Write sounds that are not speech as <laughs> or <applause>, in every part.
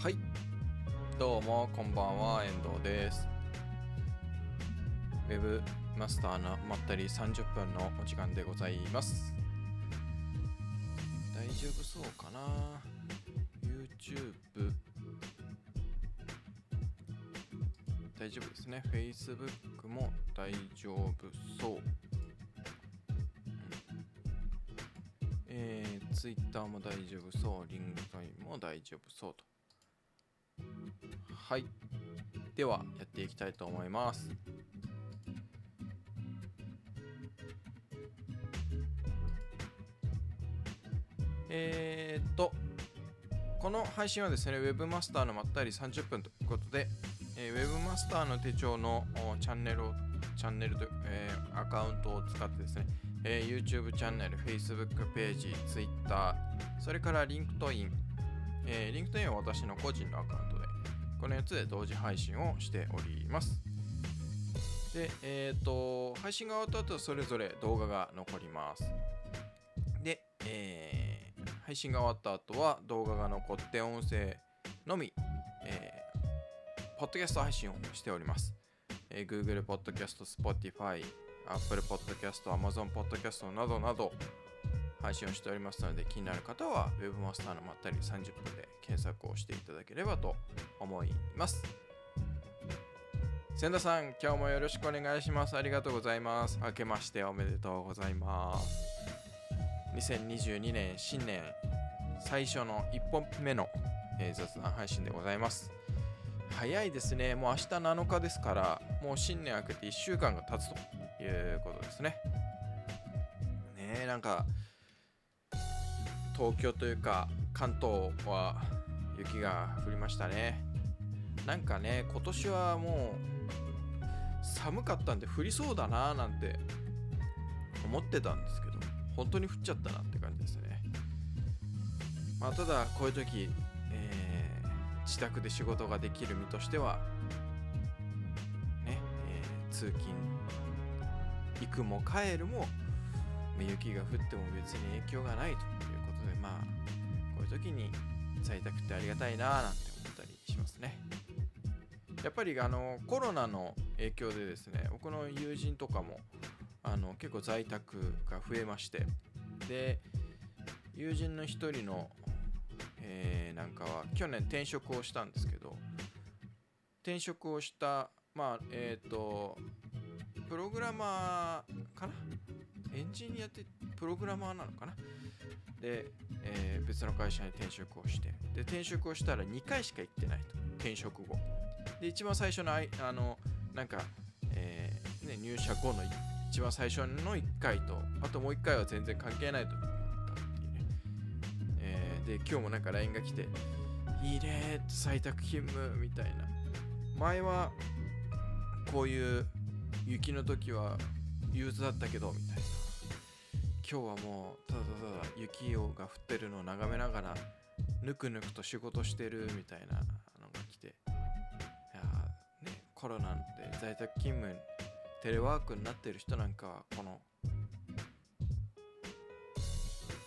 はい。どうもこんばんは遠藤です。ウェブマスターのまったり30分のお時間でございます。大丈夫そうかな？YouTube 大丈夫ですね。Facebook も大丈夫そう。えー、Twitter も大丈夫そう、リングトインも大丈夫そうと。はい。では、やっていきたいと思います。えー、っと、この配信はですね、Webmaster のまったり30分ということで、えー、Webmaster の手帳のチャンネルを、チャンネルと、えー、アカウントを使ってですね、えー、YouTube チャンネル、Facebook ページ、Twitter、それから LinkedIn、えー、LinkedIn は私の個人のアカウント、この4つで同時配信をしております。で、えっ、と、配信が終わった後、それぞれ動画が残ります。で、えー、配信が終わった後は動画が残って音声のみ、えー、ポッドキャスト配信をしております。えー、Google Podcast、Spotify、Apple Podcast、Amazon Podcast などなど配信をしておりますので気になる方は Webmaster のまったり30分で検索をしていただければと思います。千田さん、今日もよろしくお願いします。ありがとうございます。明けましておめでとうございます。2022年新年最初の1本目の、雑談配信でございます。早いですね。もう明日7日ですから、もう新年明けて1週間が経つということですね。ねえ、なんか、東京というか関東は雪が降りましたね。なんかね、今年はもう寒かったんで降りそうだななんて思ってたんですけど、本当に降っちゃったなって感じですね。まあ、ただ、こういう時、えー自宅で仕事ができる身としては、ね、えー通勤、行くも帰るも、雪が降っても別に影響がないと、まあ、こういう時に在宅ってありがたいななんて思ったりしますね。やっぱりあのコロナの影響でですね、僕の友人とかもあの結構在宅が増えまして、で、友人の一人のえーなんかは去年転職をしたんですけど転職をしたまあえっ、とプログラマーかな？エンジニアってプログラマーなのかな？で、えー別の会社に転職をして。で転職をしたら2回しか行ってないと。転職後。で一番最初のああのなんか、えーね、入社後の一番最初の1回とあともう1回は全然関係ないと。思ったっていうねえーで今日もなんか LINE が来て「いいね」って在宅勤務みたいな。前はこういう雪の時は憂鬱だったけどみたいな。今日はもうただただ雪をが降ってるのを眺めながらぬくぬくと仕事してるみたいなのが来て。いやねコロナで在宅勤務テレワークになってる人なんかはこの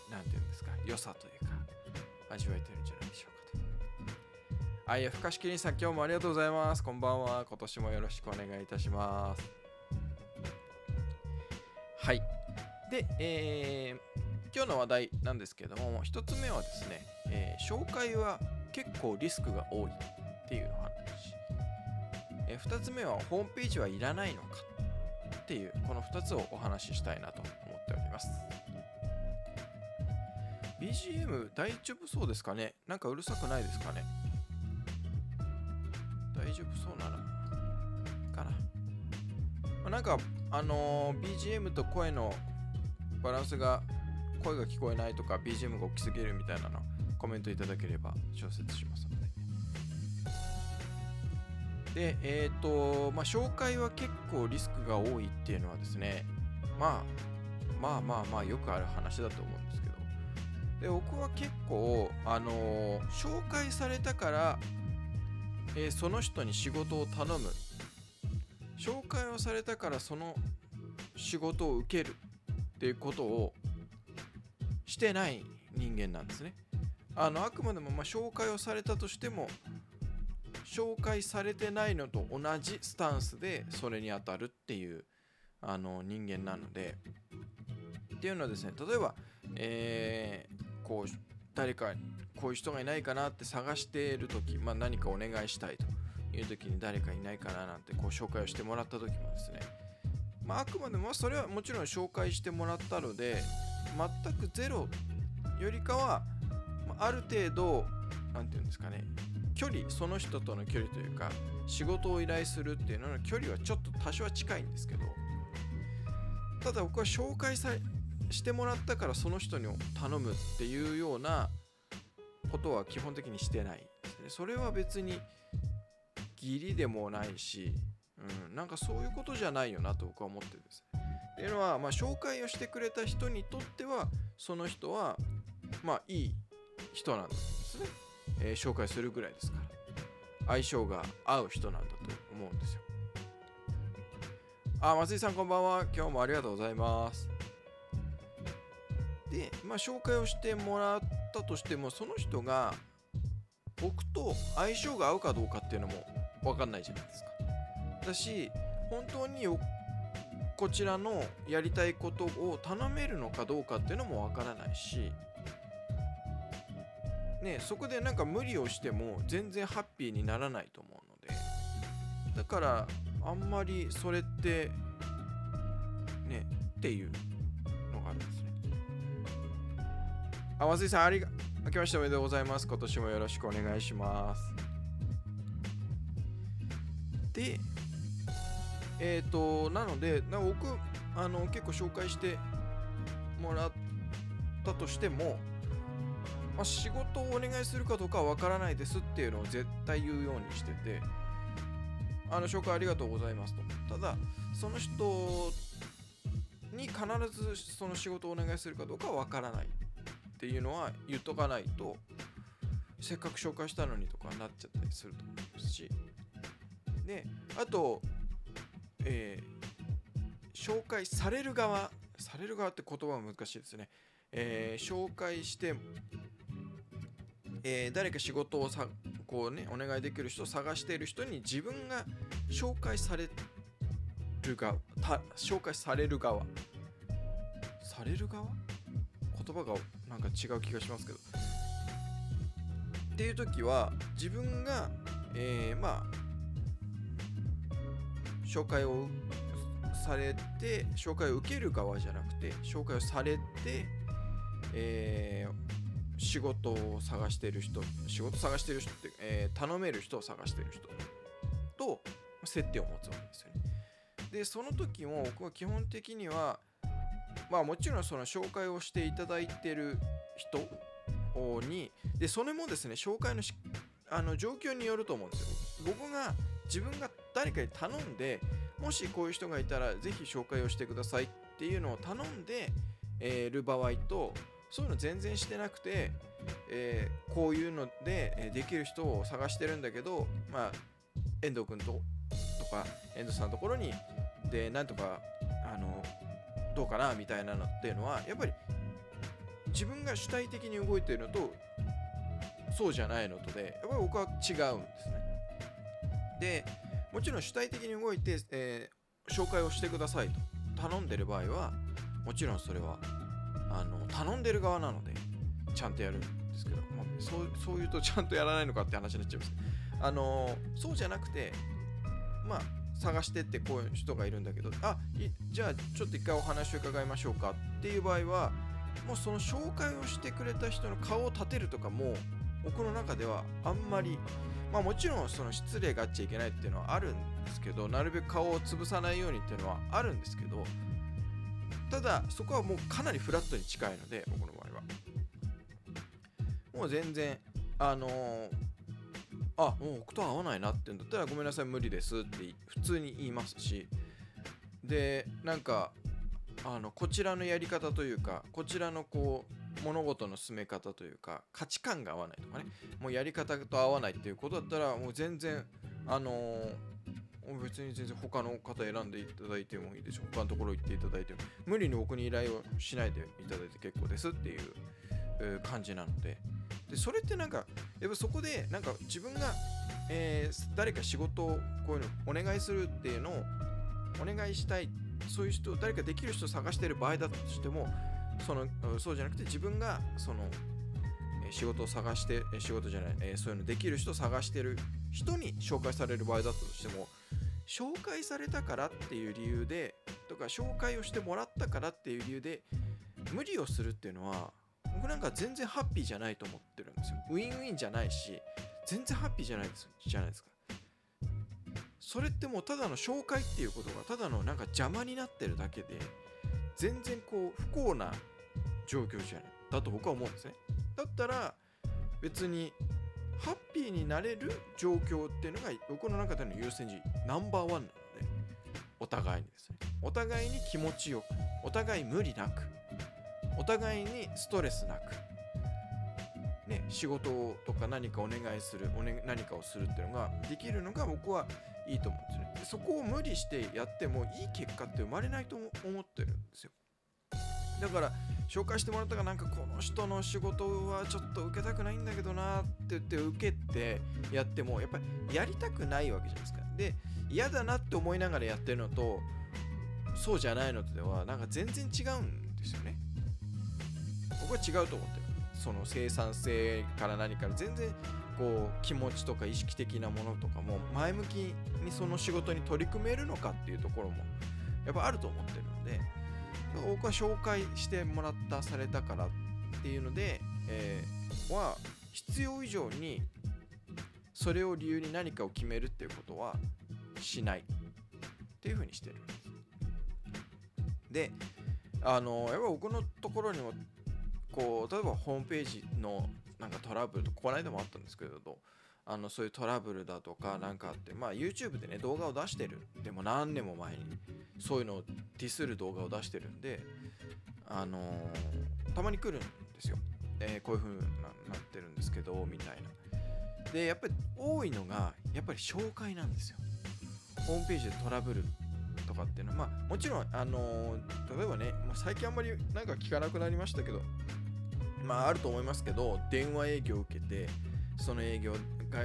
なんていうんですか良さというか味わえてるんじゃないでしょうかと。あいや深しきりんさん今日もありがとうございます。こんばんは。今年もよろしくお願いいたします。はい。で、えー今日の話題なんですけども一つ目はですね、えー紹介は結構リスクが多いっていう話、えー二つ目はホームページはいらないのかっていうこの2つをお話ししたいなと思っております。BGM 大丈夫そうですかね？なんかうるさくないですかね？大丈夫そうなのかな、まあなんかあのー BGM と声のバランスが声が聞こえないとか BGM が大きすぎるみたいなのコメントいただければ調節しますのででえっ、とまあ紹介は結構リスクが多いっていうのはですねまあまあまあまあよくある話だと思うんですけど。で僕は結構あのー紹介されたから、えーその人に仕事を頼む。紹介をされたからその仕事を受ける。っていうことをしてない人間なんですね。あのあくまでもま紹介をされたとしても紹介されてないのと同じスタンスでそれに当たるっていうあの人間なので。っていうのはですね例えば、えー、こう誰かこういう人がいないかなって探している時、まあ、何かお願いしたいという時に誰かいないかななんてこう紹介をしてもらった時もですね、まあ、くまでもそれはもちろん紹介してもらったので全くゼロよりかはある程度何て言うんですかね距離その人との距離というか仕事を依頼するっていうのの距離はちょっと多少は近いんですけどただ僕は紹介さしてもらったからその人に頼むっていうようなことは基本的にしてないですね。それは別に義理でもないし、うん、なんかそういうことじゃないよなと僕は思ってるんです。ね。っていうのは、まあ、紹介をしてくれた人にとってはその人はまあいい人なんですね、えー、紹介するぐらいですから。相性が合う人なんだと思うんですよ。あ松井さんこんばんは。今日もありがとうございます。で、まあ、紹介をしてもらったとしてもその人が僕と相性が合うかどうかっていうのも分かんないじゃないですか。だし本当にこちらのやりたいことを頼めるのかどうかっていうのも分からないしねそこでなんか無理をしても全然ハッピーにならないと思うのでだからあんまりそれってねっていうのがあるんですねあ、松井さん、ありが、明けましておめでとうございます。今年もよろしくお願いします。で、えっ、ー、と、なので、な僕、あの、結構紹介してもらったとしても、まあ、仕事をお願いするかどうかはわからないですっていうのを絶対言うようにしてて、あの、紹介ありがとうございますと。ただ、その人に必ずその仕事をお願いするかどうかはわからないっていうのは言っとかないとせっかく紹介したのにとかなっちゃったりすると思いますしであと、えー、紹介される側される側って言葉は難しいですね、えー、紹介して、えー、誰か仕事をさこうねお願いできる人を探している人に自分が紹介される側紹介される側。される側？言葉がなんか違う気がしますけど。っていう時は自分が、えー、まあ紹介をされて紹介を受ける側じゃなくて紹介をされて、えー、仕事を探してる人仕事探してる人って、えー、頼める人を探してる人と接点を持つわけですよね。でその時も僕は基本的にはまあもちろんその紹介をしていただいてる人にでそれもですね紹介のあの状況によると思うんですよ僕が自分が誰かに頼んでもしこういう人がいたらぜひ紹介をしてくださいっていうのを頼んで、えー、る場合とそういうの全然してなくて、えー、こういうのでできる人を探してるんだけどまあ遠藤君ととか遠藤さんのところにでなんとかあのどうかなみたいなのっていうのはやっぱり自分が主体的に動いてるのとそうじゃないのとでやっぱり僕は違うんですね。でもちろん主体的に動いて、えー、紹介をしてくださいと頼んでる場合はもちろんそれはあの頼んでる側なのでちゃんとやるんですけど、まあ、そうそういうとちゃんとやらないのかって話になっちゃいます。あのそうじゃなくてまあ探してってこういう人がいるんだけどあじゃあちょっと一回お話を伺いましょうかっていう場合はもうその紹介をしてくれた人の顔を立てるとかも僕の中ではあんまりまあもちろんその失礼があっちゃいけないっていうのはあるんですけどなるべく顔を潰さないようにっていうのはあるんですけどただそこはもうかなりフラットに近いので僕の場合は。もう全然あのーあもう僕と合わないなってんだったらごめんなさい無理ですって普通に言いますしでなんかあのこちらのやり方というかこちらのこう物事の進め方というか価値観が合わないとかね。もうやり方と合わないっていうことだったらもう全然あのー、別に全然他の方選んでいただいてもいいでしょ他のところ行っていただいても。無理に僕に依頼をしないでいただいて結構ですっていう感じなので。でそれってなんかやっぱそこでなんか自分が、えー、誰か仕事をこういうのお願いするっていうのをお願いしたい。そういう人誰かできる人を探してる場合だとしてもそのそうじゃなくて自分がその仕事を探して仕事じゃない、え、そういうのできる人を探してる人に紹介される場合だったとしても紹介されたからっていう理由でとか紹介をしてもらったからっていう理由で無理をするっていうのは僕なんか全然ハッピーじゃないと思ってるんですよ。ウィンウィンじゃないし全然ハッピーじゃないですじゃないですか。それってもうただの紹介っていうことがただのなんか邪魔になってるだけで全然こう不幸な状況じゃない。だと僕は思うんですね。だったら別にハッピーになれる状況っていうのが僕の中での優先順位ナンバーワンなのでお互いにですね。お互いに気持ちよくお互い無理なくお互いにストレスなくね仕事とか何かお願いするお、ね、何かをするっていうのができるのが僕はいいと思うんですね。でそこを無理してやってもいい結果って生まれないと思ってるんですよ。だから紹介してもらったがなんかこの人の仕事はちょっと受けたくないんだけどなって言って受けてやってもやっぱりやりたくないわけじゃないですか。で嫌だなって思いながらやってるのとそうじゃないのとではなんか全然違うんですよね。僕は違うと思ってる。その生産性から何から全然こう気持ちとか意識的なものとかも前向きにその仕事に取り組めるのかっていうところもやっぱあると思ってるので僕は紹介してもらったされたからっていうので、えー、は必要以上にそれを理由に何かを決めるっていうことはしないっていうふうにしてるんです。であのやっぱ僕のところにもこう例えばホームページのなんかトラブルとこの間もあったんですけれどあのそういうトラブルだとか何かあってまあ YouTube でね動画を出してる。でも何年も前にそういうのをディスる動画を出してるんであのー、たまに来るんですよ、えー、こういう風になってるんですけどみたいな。でやっぱり多いのがやっぱり紹介なんですよ。ホームページでトラブルとかっていうのはまあもちろんあのー、例えばねもう最近あんまりなんか聞かなくなりましたけどまああると思いますけど電話営業を受けてその営業が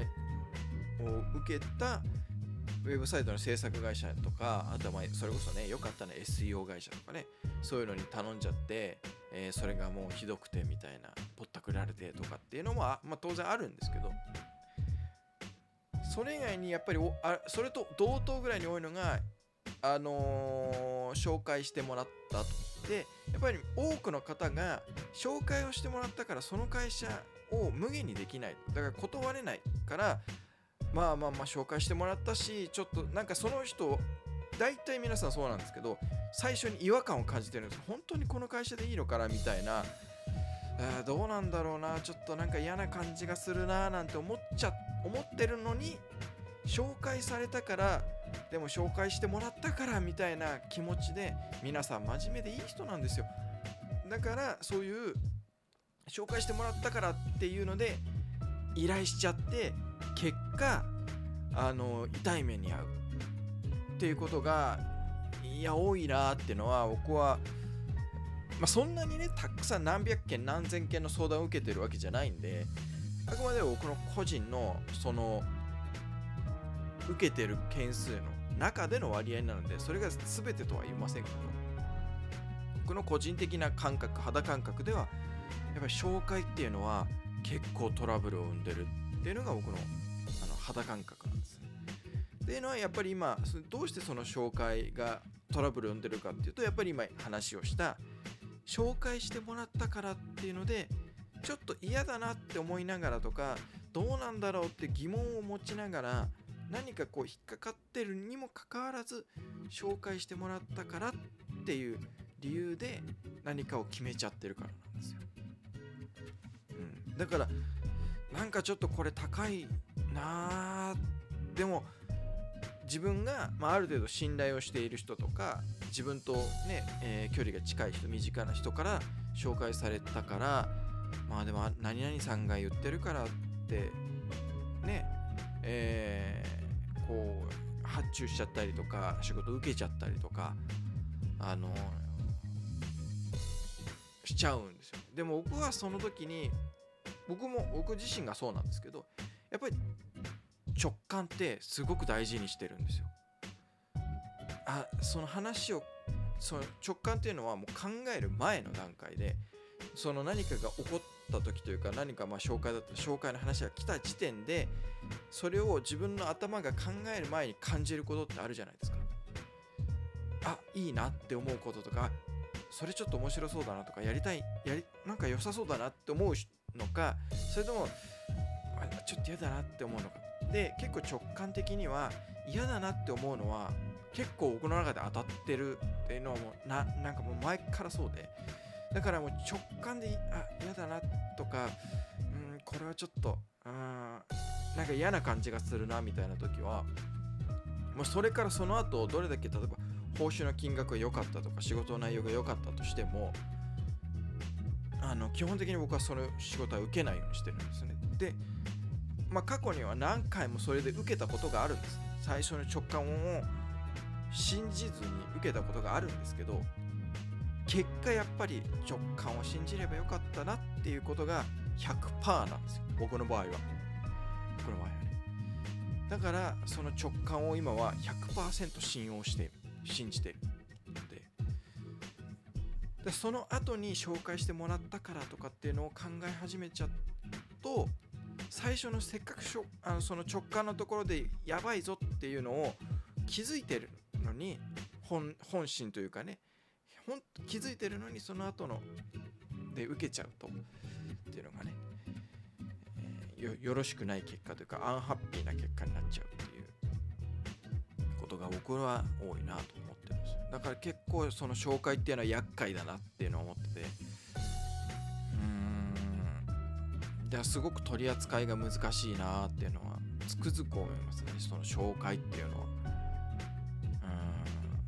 を受けたウェブサイトの制作会社とかあとはまあそれこそねよかったね SEO 会社とかねそういうのに頼んじゃって、えー、それがもうひどくてみたいなぼったくられてとかっていうのもまあ、当然あるんですけどそれ以外にやっぱりおあそれと同等ぐらいに多いのがあのー、紹介してもらったと。でやっぱり多くの方が紹介をしてもらったからその会社を無限にできない。だから断れないからまあまあまあ紹介してもらったしちょっとなんかその人大体皆さんそうなんですけど最初に違和感を感じてるんです。本当にこの会社でいいのかなみたいな。どうなんだろうな。ちょっとなんか嫌な感じがするななんて思っちゃ思ってるのに紹介されたからでも紹介してもらったからみたいな気持ちで皆さん真面目でいい人なんですよ。だからそういう紹介してもらったからっていうので依頼しちゃって結果あの痛い目に遭う。っていうことがいや多いなっていうのは僕はまあ、そんなにねたくさん何百件何千件の相談を受けてるわけじゃないんであくまで僕の個人のその受けてる件数の中での割合なのでそれが全てとは言いませんけど僕の個人的な感覚肌感覚ではやっぱり紹介っていうのは結構トラブルを生んでるっていうのが僕のあの肌感覚なんです。っていうのはやっぱり今どうしてその紹介がトラブルを生んでるかっていうとやっぱり今話をした紹介してもらったからっていうのでちょっと嫌だなって思いながらとかどうなんだろうって疑問を持ちながら何かこう引っかかってるにもかかわらず紹介してもらったからっていう理由で何かを決めちゃってるからな。だからなんかちょっとこれ高いなでも自分が、まあ、ある程度信頼をしている人とか自分とね、えー、距離が近い人身近な人から紹介されたからまあでも何々さんが言ってるからってねえー、こう発注しちゃったりとか仕事受けちゃったりとかあのしちゃうんですよ。でも僕はその時に僕も僕自身がそうなんですけどやっぱり直感ってすごく大事にしてるんですよ。あその話をその直感っていうのはもう考える前の段階でその何かが起こった時というか何かまあ紹介だった紹介の話が来た時点でそれを自分の頭が考える前に感じることってあるじゃないですか。あいいなって思うこととかそれちょっと面白そうだなとかやりたいやりなんか良さそうだなって思うのかそれともちょっと嫌だなって思うのか。で結構直感的には嫌だなって思うのは結構僕の中で当たってるっていうのはもななんかもう前からそうで。だからもう直感であ嫌だなとかうんこれはちょっとうんなんか嫌な感じがするなみたいな時はもうそれからその後どれだけ例えば報酬の金額が良かったとか仕事の内容が良かったとしてもの基本的に僕はその仕事は受けないようにしてるんですね。でまあ過去には何回もそれで受けたことがあるんです。最初の直感を信じずに受けたことがあるんですけど結果やっぱり直感を信じればよかったなっていうことが100%なんですよ。僕の場合は。僕の場合はね。だからその直感を今は100%信用している信じている。でその後に紹介してもらったからとかっていうのを考え始めちゃうと最初のせっかくしょあのその直感のところでやばいぞっていうのを気づいてるのに本本心というかねほん気づいてるのにその後ので受けちゃうとっていうのがね、えー、よよろしくない結果というかアンハッピーな結果になっちゃうっていうことが僕は多いなと。だから結構その紹介っていうのは厄介だなっていうのを思ってて。うーん。だからすごく取り扱いが難しいなっていうのはつくづく思いますねその紹介っていうのは。うん。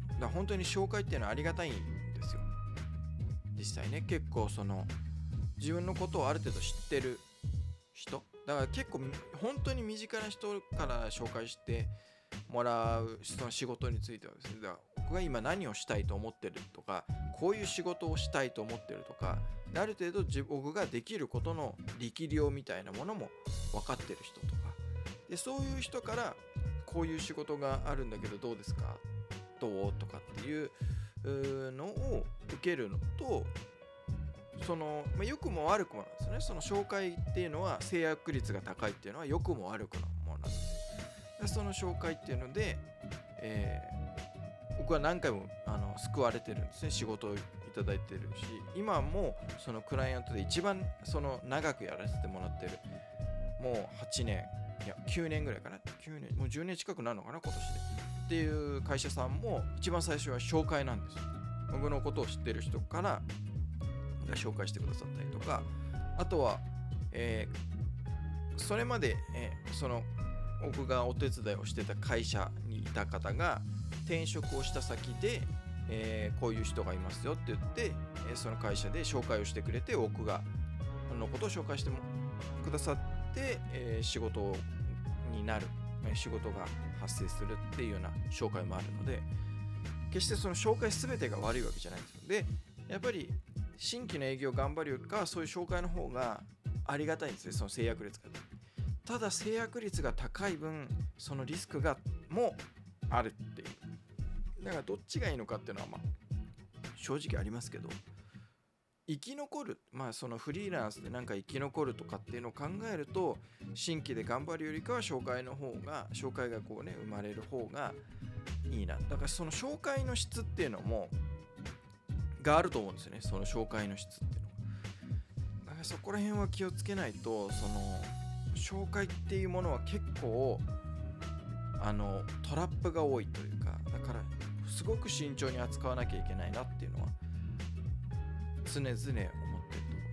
だから本当に紹介っていうのはありがたいんですよ。実際ね結構その自分のことをある程度知ってる人。だから結構本当に身近な人から紹介してもらうその仕事についてはですね。だか僕が今何をしたいと思ってるとかこういう仕事をしたいと思ってるとかある程度自僕ができることの力量みたいなものも分かってる人とか。でそういう人からこういう仕事があるんだけどどうですか？どう？とかっていうのを受けるのとその、まあ、良くも悪くもなんですよね。その紹介っていうのは制約率が高いっていうのは良くも悪くもなんですでその紹介っていうので、え、僕は何回もあの救われてるんですね。仕事をいただいてるし今もそのクライアントで一番その長くやらせてもらってる。もう8年いや9年ぐらいかな。9年もう10年近くなるのかな今年で。っていう会社さんも一番最初は紹介なんです僕のことを知ってる人から紹介してくださったりとか。あとは、えー、それまで、えー、その僕がお手伝いをしてた会社にいた方が転職をした先で、えー、こういう人がいますよって言って、えその会社で紹介をしてくれて僕がのことを紹介してもくださって、え仕事になる仕事が発生するっていうような紹介もあるので決してその紹介全てが悪いわけじゃないんですよ。でやっぱり新規の営業頑張るよりかそういう紹介の方がありがたいんですねその制約率が。ただ制約率が高い分そのリスクがもあるっていう。だからどっちがいいのかっていうのはまあ正直ありますけど生き残るまあそのフリーランスでなんか生き残るとかっていうのを考えると新規で頑張るよりかは紹介の方が紹介がこうね生まれる方がいいな。だからその紹介の質っていうのもがあると思うんですよね。その紹介の質っていうの。だからそこら辺は気をつけないとその紹介っていうものは結構あのトラップが多いというすごく慎重に扱わなきゃいけないなっていうのは常々思ってる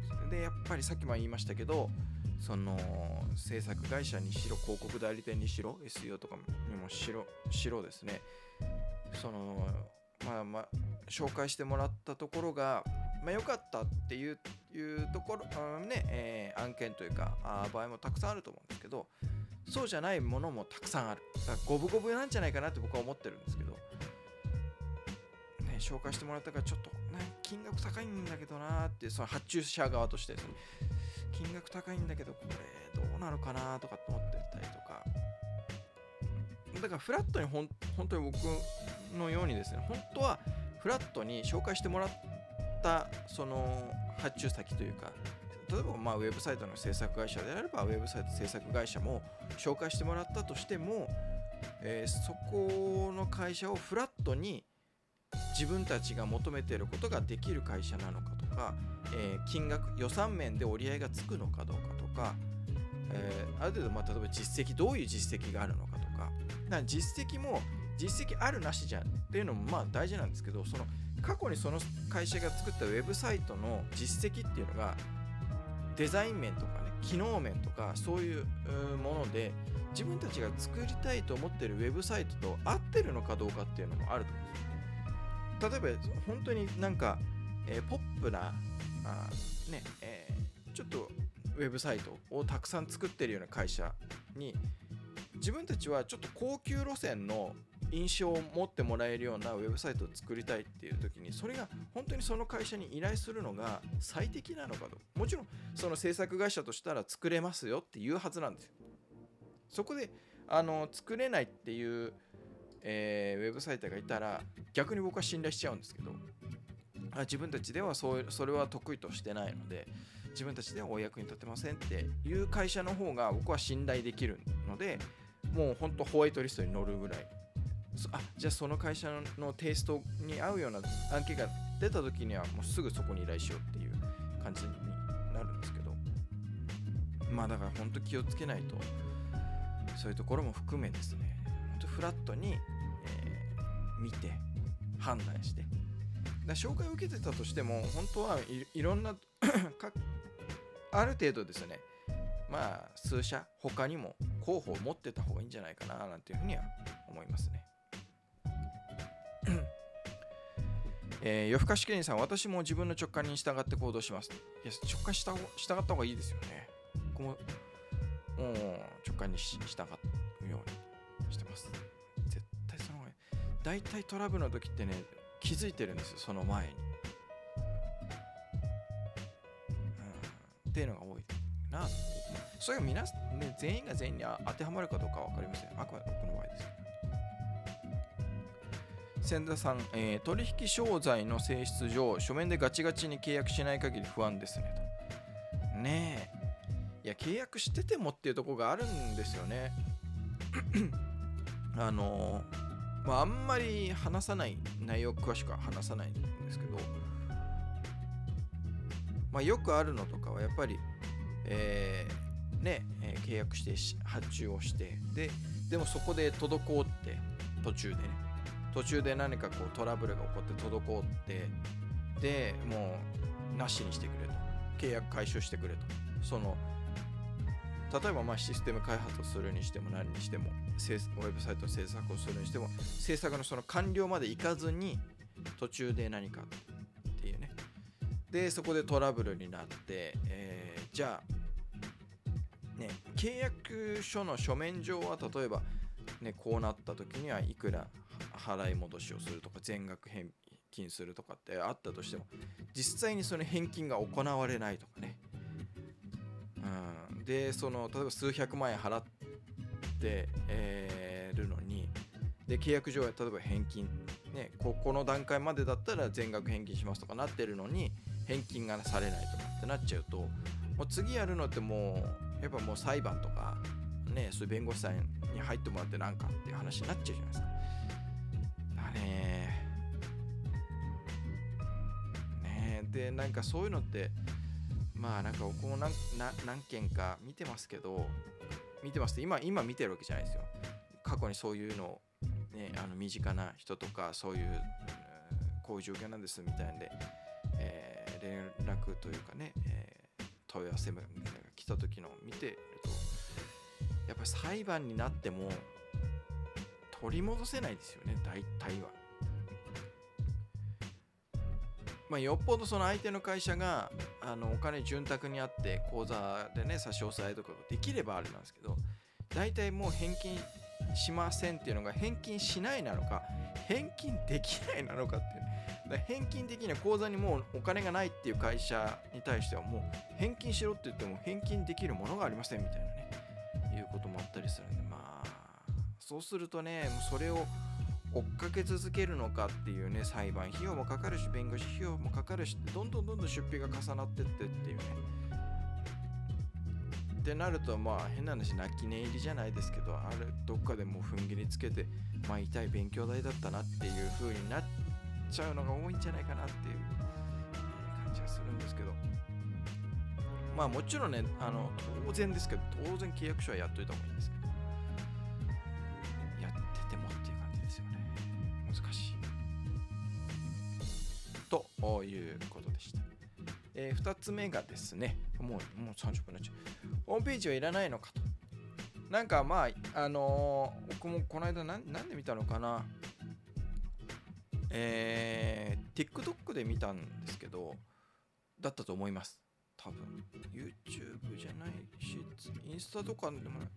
ところですでやっぱりさっきも言いましたけどその制作会社にしろ広告代理店にしろ SEO とかにもしろしろですね。そのまあまあ紹介してもらったところがまあ、良かったっていうところ、うんねえー、案件というかあ場合もたくさんあると思うんですけどそうじゃないものもたくさんある。だから五分五分なんじゃないかなって僕は思ってるんですけど、ね、紹介してもらったからちょっと、ね、金額高いんだけどなってその発注者側としてですね金額高いんだけどこれどうなのかなとかって思ってたりとか。だからフラットにほん本当に僕のようにですね本当はフラットに紹介してもらったその発注先というか例えばまあウェブサイトの制作会社であればウェブサイト制作会社も紹介してもらったとしても、えー、そこの会社をフラットに自分たちが求めていることができる会社なのかとか、えー、金額予算面で折り合いがつくのかどうかとか、えー、ある程度まあ例えば実績どういう実績があるのかとかか実績も実績あるなしじゃんっていうのもまあ大事なんですけどその過去にその会社が作ったウェブサイトの実績っていうのがデザイン面とかね機能面とかそういうもので自分たちが作りたいと思ってるウェブサイトと合ってるのかどうかっていうのもあると思うんですよ例えば本当になんか、えー、ポップなあね、えー、ちょっとウェブサイトをたくさん作ってるような会社に自分たちはちょっと高級路線の印象を持ってもらえるようなウェブサイトを作りたいっていう時にそれが本当にその会社に依頼するのが最適なのかと。もちろんその制作会社としたら作れますよっていうはずなんですよ。そこであの作れないっていう、えー、ウェブサイトがいたら逆に僕は信頼しちゃうんですけど自分たちではそうそれは得意としてないので自分たちではお役に立てませんっていう会社の方が僕は信頼できるのでもうほんとホワイトリストに載るぐらい。あじゃあその会社のテイストに合うような案件が出た時にはもうすぐそこに依頼しようっていう感じになるんですけど。まあだから本当気をつけないとそういうところも含めですね。本当フラットに、見て判断してだ紹介を受けてたとしても本当はいろんな <coughs> ある程度ですねまあ数社他にも候補を持ってた方がいいんじゃないかななんていうふうには思いますね。<coughs> えー、夜更かし芸人さん、私も自分の直感に従って行動します。いや、直感した従った方がいいですよね。僕も、もう直感に従うようにしてます。大体トラブルの時ってね、気づいてるんですよ、その前に。うん、っていうのが多いな。それが皆、ね、全員が全員に当てはまるかどうか分かりません。あくまで僕の場合です。千田さん、えー、取引商材の性質上、書面でガチガチに契約しない限り不安ですねと。ねえ。いや、契約しててもっていうとこがあるんですよね。<clears throat> あのー、まあ、あんまり話さない、内容詳しくは話さないんですけど、まあ、よくあるのとかはやっぱり、えー、ね、えー、契約して発注をして、で、でもそこで滞って、途中でね。途中で何かこうトラブルが起こって滞ってでもうなしにしてくれと契約解消してくれとその例えばまあシステム開発をするにしても何にしてもウェブサイトの制作をするにしても制作のその完了までいかずに途中で何かっていうね。でそこでトラブルになって、えー、じゃあね契約書の書面上は例えばねこうなった時にはいくら払い戻しをするとか全額返金するとかってあったとしても実際にその返金が行われないとか、でその例えば数百万円払って、えー、るのにで契約上は例えば返金ねここの段階までだったら全額返金しますとかなってるのに返金がされないとかってなっちゃうともう次やるのってもうやっぱもう裁判とかねそういう弁護士さんに入ってもらってなんかっていう話になっちゃうじゃないですか。ねねでなんかそういうのってまあなんか僕も何何件か見てますけど見てますって今今見てるわけじゃないですよ過去にそういうのを、ね、あの身近な人とかそういう、こういう状況なんですみたいんで、えー、連絡というかね、えー、問い合わせが来た時のを見てるとやっぱり裁判になっても取り戻せないですよね大体は。まあ、よっぽどその相手の会社があのお金潤沢にあって口座でね差し押さえとかができればあれなんですけど大体もう返金しませんっていうのが返金しないなのか返金できないなのかっていう、だ返金的には口座にもうお金がないっていう会社に対してはもう返金しろって言っても返金できるものがありませんみたいなねいうこともあったりするんでまあそうするとねもうそれを追っかけ続けるのかっていうね裁判。費用もかかるし弁護士費用もかかるしどんどんどんどん出費が重なってってっていうね。ってなるとまあ変な話泣き寝入りじゃないですけどあれどっかでもう踏ん切りつけてまあ痛い勉強代だったなっていう風になっちゃうのが多いんじゃないかなっていう感じがするんですけど。まあもちろんねあの当然ですけど当然契約書はやっといた方がいいんですけど。ということでしたえー、2つ目がですね、もうもう30分になっちゃう。ホームページはいらないのかと。なんかまあ、あのー、僕もこの間なんで見たのかな。えー、TikTok で見たんですけど、だったと思います。多分。YouTube じゃないし、インスタとかでもない。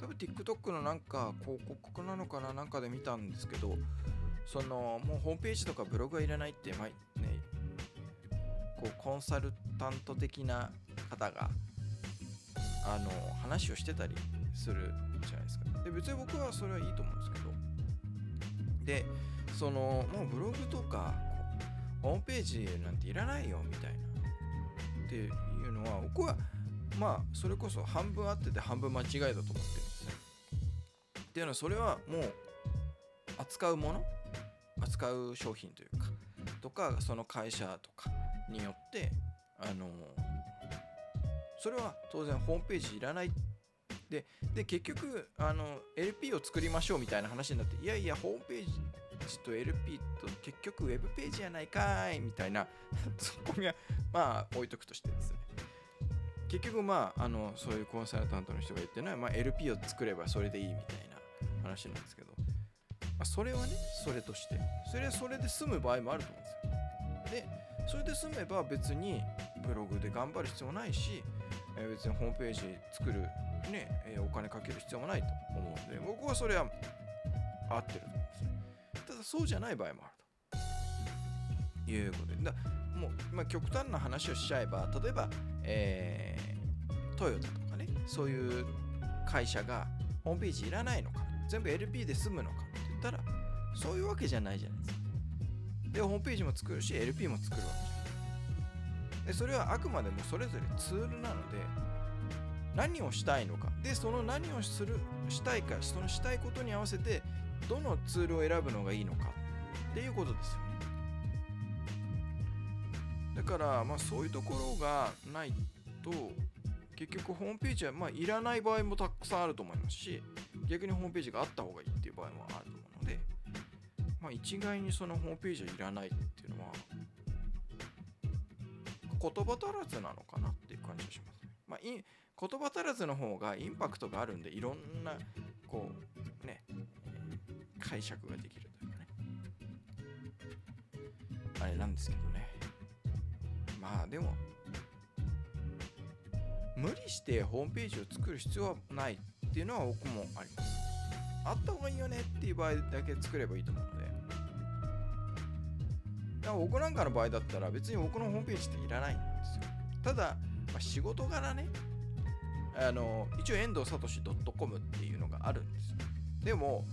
多分 TikTok のなんか広告なのかななんかで見たんですけど、そのもうホームページとかブログはいらないって、まあね、こうコンサルタント的な方があの話をしてたりするじゃないですか。で別に僕はそれはいいと思うんですけど。でそのもうブログとかホームページなんていらないよみたいな。っていうのは僕はまあそれこそ半分合ってて半分間違いだと思ってるんですよ。っていうのはそれはもう扱うもの？扱う商品というか。とかその会社とか。によってあのそれは当然ホームページいらない。でで結局あの LP を作りましょうみたいな話になっていやいやホームページと LP と結局ウェブページやないかいみたいな <laughs> ツッコミはまあ置いとくとしてですね。結局まああのそういうコンサルタントの人が言ってるのは、まあ、LP を作ればそれでいいみたいな話なんですけど、まあ、それはねそれとして。それはそれで済む場合もあると思うんですよ。でそれで済めば別にブログで頑張る必要もないし、え、別にホームページ作るね、え、お金かける必要もないと思うので僕はそれは合ってると思うんですねただそうじゃない場合もあるということでだもう、まあ、極端な話をしちゃえば例えば、えー、トヨタとかねそういう会社がホームページいらないのか全部 LP で済むのかって言ったらそういうわけじゃないじゃないですか。でホームページも作るし LP も作るわけ。じゃでそれはあくまでもそれぞれツールなので何をしたいのか。でその何をするしたいかそのしたいことに合わせてどのツールを選ぶのがいいのか。っていうことですよね。だからまあそういうところがないと結局ホームページはまあいらない場合もたくさんあると思いますし逆にホームページがあった方がいいっていう場合もある。と思まあ、一概にそのホームページはいらないっていうのは言葉足らずなのかなっていう感じがします。まあ、言葉足らずの方がインパクトがあるんでいろんなこうね、解釈ができるというかね。あれなんですけどね。まあでも無理してホームページを作る必要はないっていうのは僕もあります。あった方がいいよねっていう場合だけ作ればいいと思うので僕なんかの場合だったら別に僕のホームページっていらないんですよ。ただ、まあ、仕事柄ね、あの一応遠藤聡 .com っていうのがあるんですよ。でも、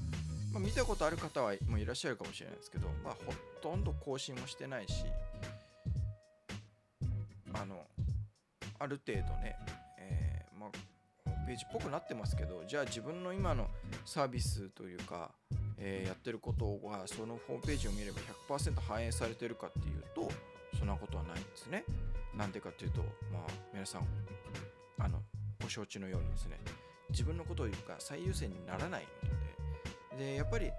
まあ、見たことある方はもういらっしゃるかもしれないですけど、まあ、ほとんど更新もしてないし、あの、ある程度ね、えー、まあ、ホームページっぽくなってますけど、じゃあ自分の今のサービスというか、えー、やってることがそのホームページを見れば100%反映されてるかっていうとそんなことはないんですね。なんでかっていうと、まあ、皆さんあのご承知のようにですね自分のことを言うか最優先にならないのででやっぱり、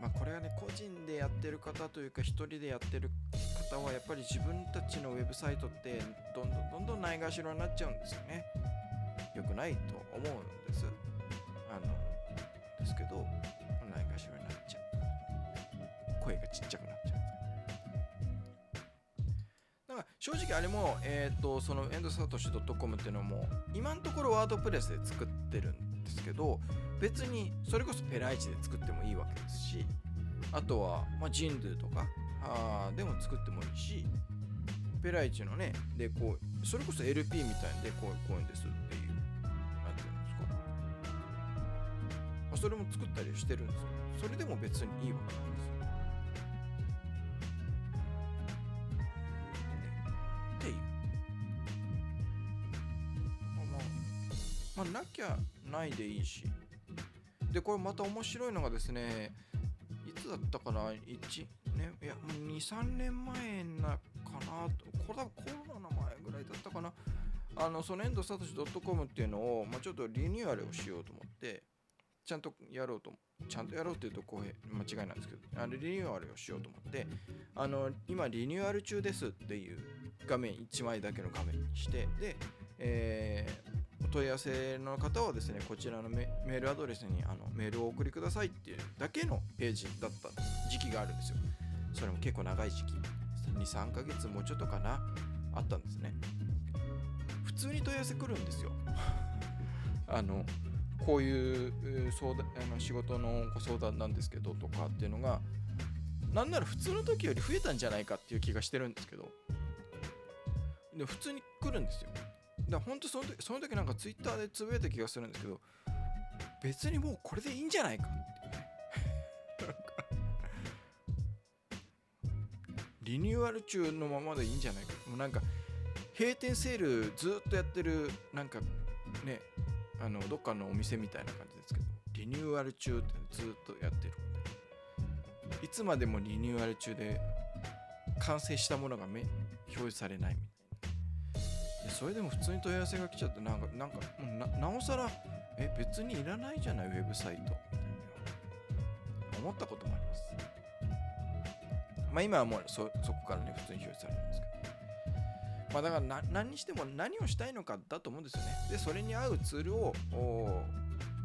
まあ、これはね個人でやってる方というか一人でやってる方はやっぱり自分たちのウェブサイトってどんどんどんどんないがしろになっちゃうんですよね。良くないと思うんです。あのですけど声がちっちゃくなっちゃう。だから正直あれも、えっ、ー、とそのエンドサトシ .com っていうのも今のところワードプレスで作ってるんですけど別にそれこそペライチで作ってもいいわけですしあとは、まあ、ジンドゥとかあでも作ってもいいしペライチのねでこうそれこそ LP みたいでこうこういうんですっていうなんていうんですか、まあ、それも作ったりしてるんですよそれでも別にいいわけなんですよ、いでいいし。でこれまた面白いのがですねいつだったかな？1年いや23年前なかなと。これ多分コロナの前ぐらいだったかな？あのそのエンドサトシ .com っていうのを、まあ、ちょっとリニューアルをしようと思ってちゃんとやろうとちゃんとやろうっていうとこう間違いなんですけどあのリニューアルをしようと思ってあの今リニューアル中ですっていう画面1枚だけの画面にしてで、えー、問い合わせの方はですねこちらのメールアドレスにあのメールをお送りくださいっていうだけのページだった時期があるんですよ。それも結構長い時期。23ヶ月もうちょっとかな。あったんですね。普通に問い合わせ来るんですよ。<laughs> あのこういう相談あの仕事のご相談なんですけどとかっていうのがなんなら普通の時より増えたんじゃないかっていう気がしてるんですけど。で普通に来るんですよだ本当その時その時なんかツイッターでつぶやいた気がするんですけど別にもうこれでいいんじゃないかっていうね。リニューアル中のままでいいんじゃないか。もうなんか閉店セールずっとやってるなんかねあのどっかのお店みたいな感じですけどリニューアル中ってずっとやってるんでいつまでもリニューアル中で完成したものが目表示されないみたいな。いやそれでも普通に問い合わせが来ちゃってなんかなんかななおさらえ別にいらないじゃない？ウェブサイト。思ったこともあります。まあ今はもうそそこからね普通に表示されるんですけど。まあだから何にしても何をしたいのかだと思うんですよね。で、それに合うツールを、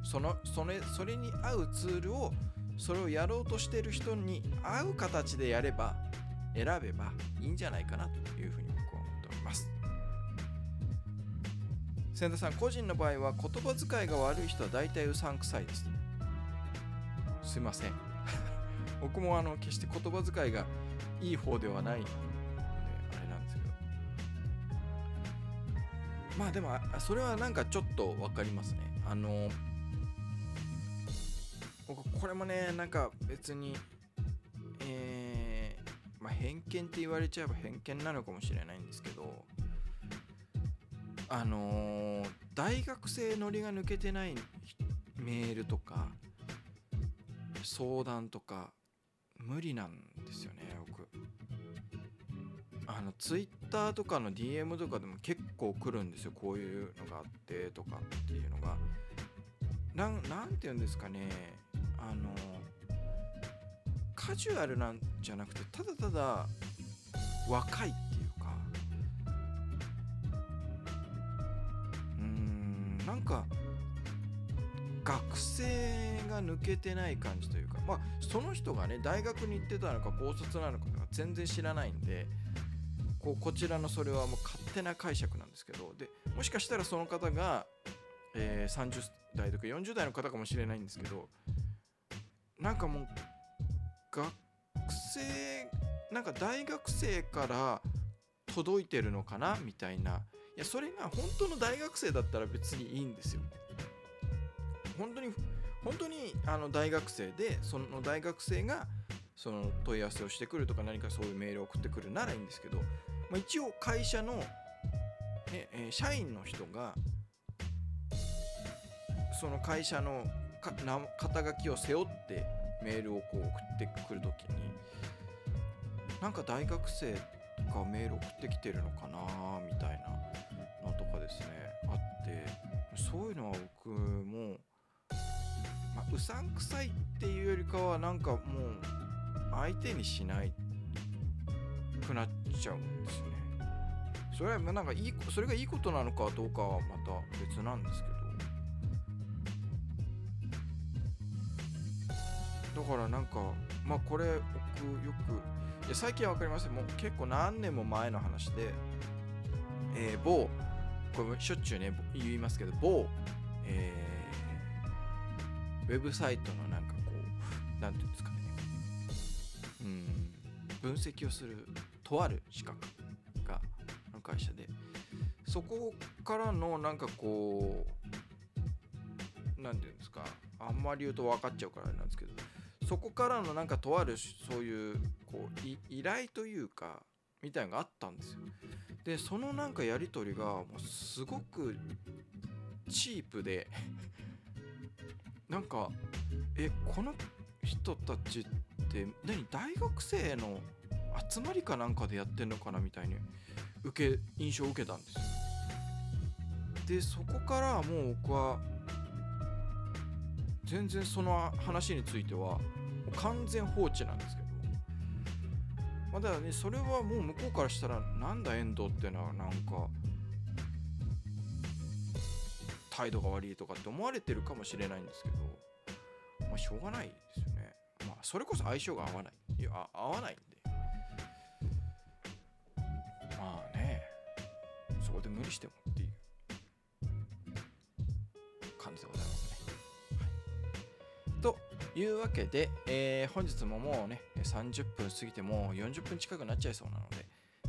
そのそれそれに合うツールを、それをやろうとしている人に合う形でやれば、選べばいいんじゃないかなというふうに千田さん、個人の場合は言葉遣いが悪い人は大体うさんくさいです。すいません。<laughs> 僕もあの決して言葉遣いがいい方ではないあれなんですけどまあでもそれはなんかちょっと分かりますねあの僕これもねなんか別にえー、まあ偏見って言われちゃえば偏見なのかもしれないんですけどあのー、大学生ノリが抜けてないメールとか相談とか無理なんですよね僕。あのツイッターとかの DM とかでも結構来るんですよこういうのがあってとかっていうのが。なんて言うんですかねあのカジュアルなんじゃなくてただただ若いってか学生が抜けてない感じというかまあその人がね大学に行ってたのか高卒なのかとか全然知らないんでこうこちらのそれはもう勝手な解釈なんですけどでもしかしたらその方が、えー、30代とか40代の方かもしれないんですけどなんかもう学生なんか大学生から届いてるのかなみたいなやそれが本当の大学生だったら別にいいんですよ。本当に本当にあの大学生でその大学生がその問い合わせをしてくるとか何かそういうメールを送ってくるならいいんですけど、まあ、一応会社の、ねえ、社員の人がその会社の肩書きを背負ってメールをこう送ってくるときになんか大学生がメール送ってきてるのかなみたいな。そういうのは僕も、まあ、うさんくさいっていうよりかはなんかもう相手にしないくなっちゃうんですね。それはなんかいいそれがいいことなのかどうかはまた別なんですけどだからなんかまあこれ僕よくいや最近は分かりませんもう結構何年も前の話で、えー、某これしょっちゅうね言いますけど某、えー、ウェブサイトのなんかこうなんていうんですかね。うん。分析をするとある資格がの会社で。そこからのなんかこう何て言うんですか。あんまり言うと分かっちゃうからなんですけど。そこからのなんかとあるそういうこう依頼というかみたいのがあったんですよ。でそのなんかやり取りがもうすごくチープで <laughs> なんかえこの人たちって何大学生の集まりかなんかでやってんのかなみたいに受け印象を受けたんですよ。でそこからもう僕は全然その話については完全放置なんですけど、まあ、だからねそれはもう向こうからしたらなんだ遠藤ってのはなんか態度が悪いとかって思われてるかもしれないんですけどまあしょうがないですよね。まあそれこそ相性が合わない。いや合わないんで。まあねそこで無理してもっていう。感じでございますね、はい、というわけで、えー、本日ももうね30分過ぎてもう40分近くなっちゃいそうなので、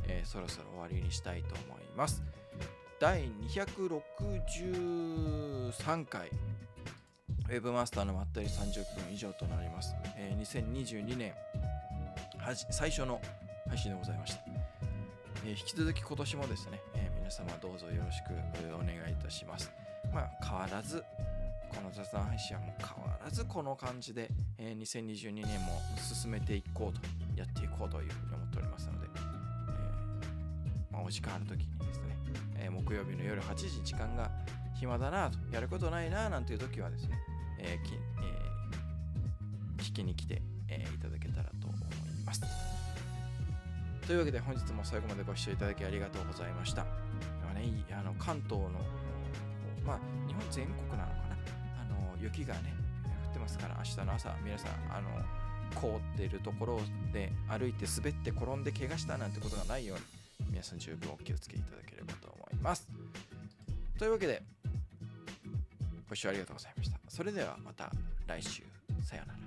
えー、そろそろ終わりにしたいと思います第263回ウェブマスターのまったり30分以上となります。えー、2022年最初の配信でございました。えー、引き続き今年もですね、えー、皆様どうぞよろしくお願いいたします。まあ変わらず、この雑談配信はもう変わらずこの感じで、えー、2022年も進めていこうと、やっていこうというふうに思っておりますので、えーまあ、お時間ある時にですね、えー、木曜日の夜8時時間が暇だなと、やることないななんていう時はですね、えーきえ、聞きに来て、え、いただけたらと思います。というわけで本日も最後までご視聴いただきありがとうございました。ね、あの関東の、まあ、日本全国なのかな、あの雪がね、ますから、明日の朝、皆さん、あの凍っているところで歩いて滑って転んで怪我したなんてことがないように、皆さん十分お気をつけいただければと思います。というわけで、ご視聴ありがとうございました。それではまた来週。さようなら。